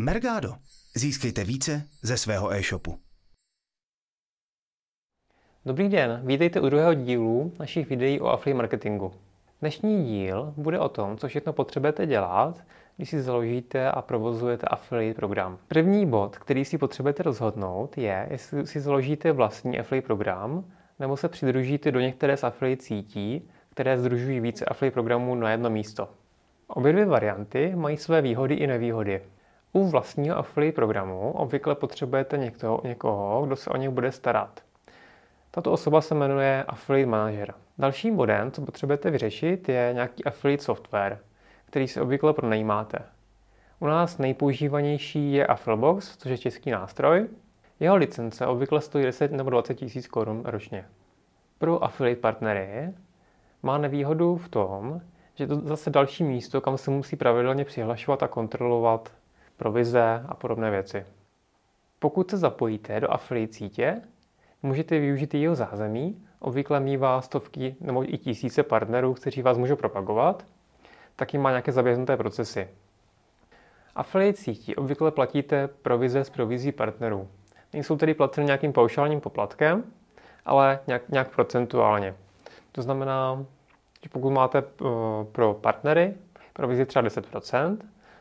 Mergado. Získejte více ze svého e-shopu. Dobrý den, vítejte u druhého dílu našich videí o affiliate marketingu. Dnešní díl bude o tom, co všechno potřebujete dělat, když si založíte a provozujete affiliate program. První bod, který si potřebujete rozhodnout, je, jestli si založíte vlastní affiliate program, nebo se přidružíte do některé z affiliate sítí, které združují více affiliate programů na jedno místo. Obě dvě varianty mají své výhody i nevýhody. U vlastního affiliate programu obvykle potřebujete někoho, někoho, kdo se o ně bude starat. Tato osoba se jmenuje Affiliate Manager. Dalším bodem, co potřebujete vyřešit, je nějaký affiliate software, který si obvykle pronajímáte. U nás nejpoužívanější je Affilbox, což je český nástroj. Jeho licence obvykle stojí 10 nebo 20 tisíc korun ročně. Pro affiliate partnery má nevýhodu v tom, že to zase další místo, kam se musí pravidelně přihlašovat a kontrolovat provize a podobné věci. Pokud se zapojíte do affiliate sítě, můžete využít jeho zázemí, obvykle mývá stovky nebo i tisíce partnerů, kteří vás můžou propagovat, taky má nějaké zaběhnuté procesy. Affiliate sítí obvykle platíte provize z provizí partnerů. Nejsou tedy placeny nějakým paušálním poplatkem, ale nějak, nějak procentuálně. To znamená, že pokud máte eh, pro partnery provizi třeba 10%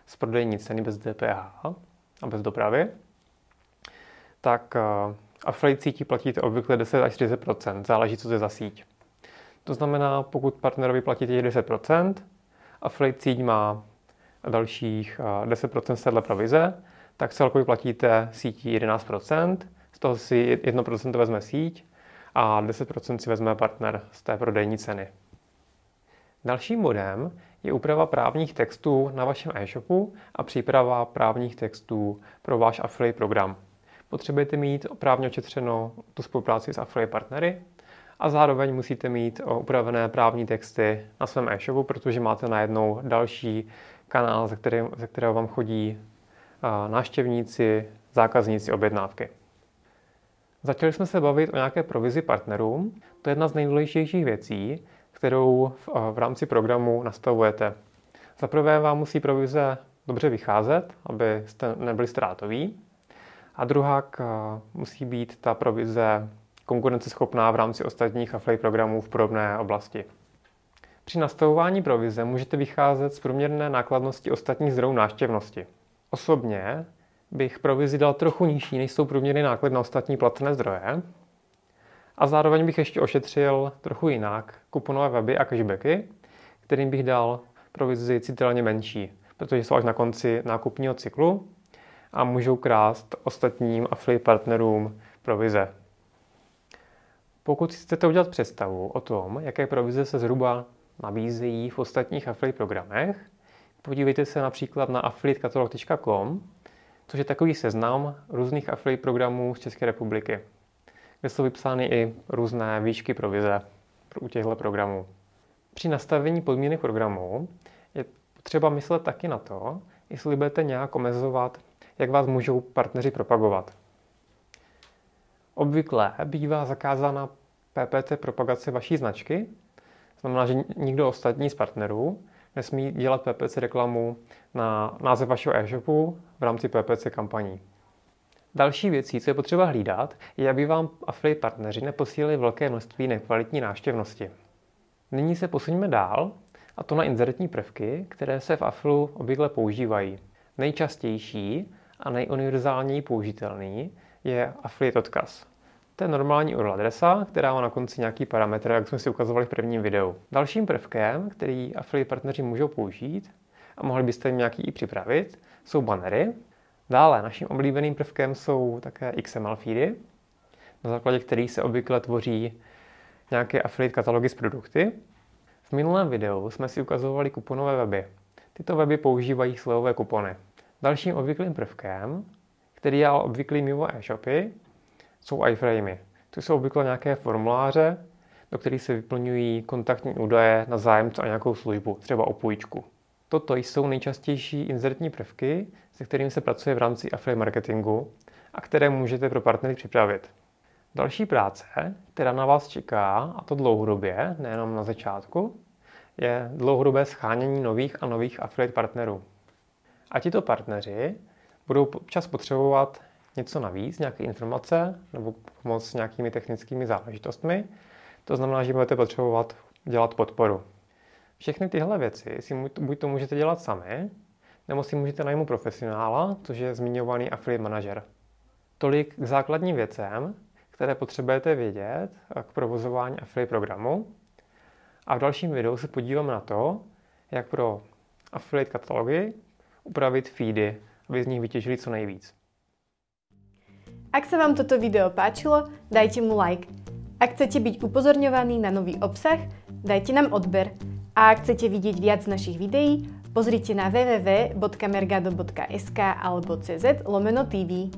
z prodejní ceny bez DPH a bez dopravy, tak eh, affiliate sítí platíte obvykle 10 až 30%, záleží, co to je za síť. To znamená, pokud partnerovi platíte 10%, affiliate síť má dalších 10% z téhle provize, tak celkově platíte sítí 11%, z toho si 1% vezme síť a 10% si vezme partner z té prodejní ceny. Dalším bodem je úprava právních textů na vašem e-shopu a příprava právních textů pro váš affiliate program. Potřebujete mít právně očetřeno tu spolupráci s affiliate partnery a zároveň musíte mít upravené právní texty na svém e-shopu, protože máte najednou další kanál, ze, který, ze kterého vám chodí návštěvníci, zákazníci, objednávky. Začali jsme se bavit o nějaké provizi partnerům. To je jedna z nejdůležitějších věcí, kterou v, v rámci programu nastavujete. Za prvé vám musí provize dobře vycházet, abyste nebyli ztrátoví. A druhá musí být ta provize konkurenceschopná v rámci ostatních affiliate programů v podobné oblasti. Při nastavování provize můžete vycházet z průměrné nákladnosti ostatních zdrojů návštěvnosti. Osobně bych provizi dal trochu nižší, než jsou průměrné náklady na ostatní placené zdroje. A zároveň bych ještě ošetřil trochu jinak kuponové weby a cashbacky, kterým bych dal provizi citelně menší, protože jsou až na konci nákupního cyklu a můžou krást ostatním affiliate partnerům provize. Pokud chcete udělat představu o tom, jaké provize se zhruba nabízejí v ostatních affiliate programech, podívejte se například na affiliatekatalog.com, což je takový seznam různých affiliate programů z České republiky, kde jsou vypsány i různé výšky provize u těchto programů. Při nastavení podmínek programu je potřeba myslet taky na to, jestli budete nějak omezovat, jak vás můžou partneři propagovat. Obvykle bývá zakázána PPC propagace vaší značky, znamená, že nikdo ostatní z partnerů nesmí dělat PPC reklamu na název vašeho e-shopu v rámci PPC kampaní. Další věcí, co je potřeba hlídat, je, aby vám affiliate partneři neposílali velké množství nekvalitní návštěvnosti. Nyní se posuňme dál, a to na inzertní prvky, které se v Affilu obvykle používají. Nejčastější a nejuniverzálněji použitelný je affiliate odkaz. To je normální URL adresa, která má na konci nějaký parametr, jak jsme si ukazovali v prvním videu. Dalším prvkem, který affiliate partneři můžou použít, a mohli byste jim nějaký i připravit, jsou bannery. Dále naším oblíbeným prvkem jsou také XML feedy, na základě kterých se obvykle tvoří nějaké affiliate katalogy s produkty. V minulém videu jsme si ukazovali kuponové weby. Tyto weby používají slevové kupony. Dalším obvyklým prvkem, který je ale obvyklý mimo e-shopy, jsou iframey. To jsou obvykle nějaké formuláře, do kterých se vyplňují kontaktní údaje na zájemce a nějakou službu, třeba o půjčku. Toto jsou nejčastější inzertní prvky, se kterými se pracuje v rámci affiliate marketingu a které můžete pro partnery připravit. Další práce, která na vás čeká, a to dlouhodobě, nejenom na začátku, je dlouhodobé schánění nových a nových affiliate partnerů. A tito partneři budou občas potřebovat něco navíc, nějaké informace nebo pomoc s nějakými technickými záležitostmi. To znamená, že budete potřebovat dělat podporu. Všechny tyhle věci si buď to můžete dělat sami, nebo si můžete najmout profesionála, což je zmiňovaný affiliate manažer. Tolik k základním věcem, které potřebujete vědět k provozování affiliate programu. A v dalším videu se podíváme na to, jak pro affiliate katalogy upravit feedy, aby z nich vytěžili co nejvíc. Ak sa vám toto video páčilo, dajte mu like. Ak chcete byť upozorňovaní na nový obsah, dajte nám odber. A ak chcete vidieť viac našich videí, pozrite na www.mergado.sk alebo cz lomeno TV.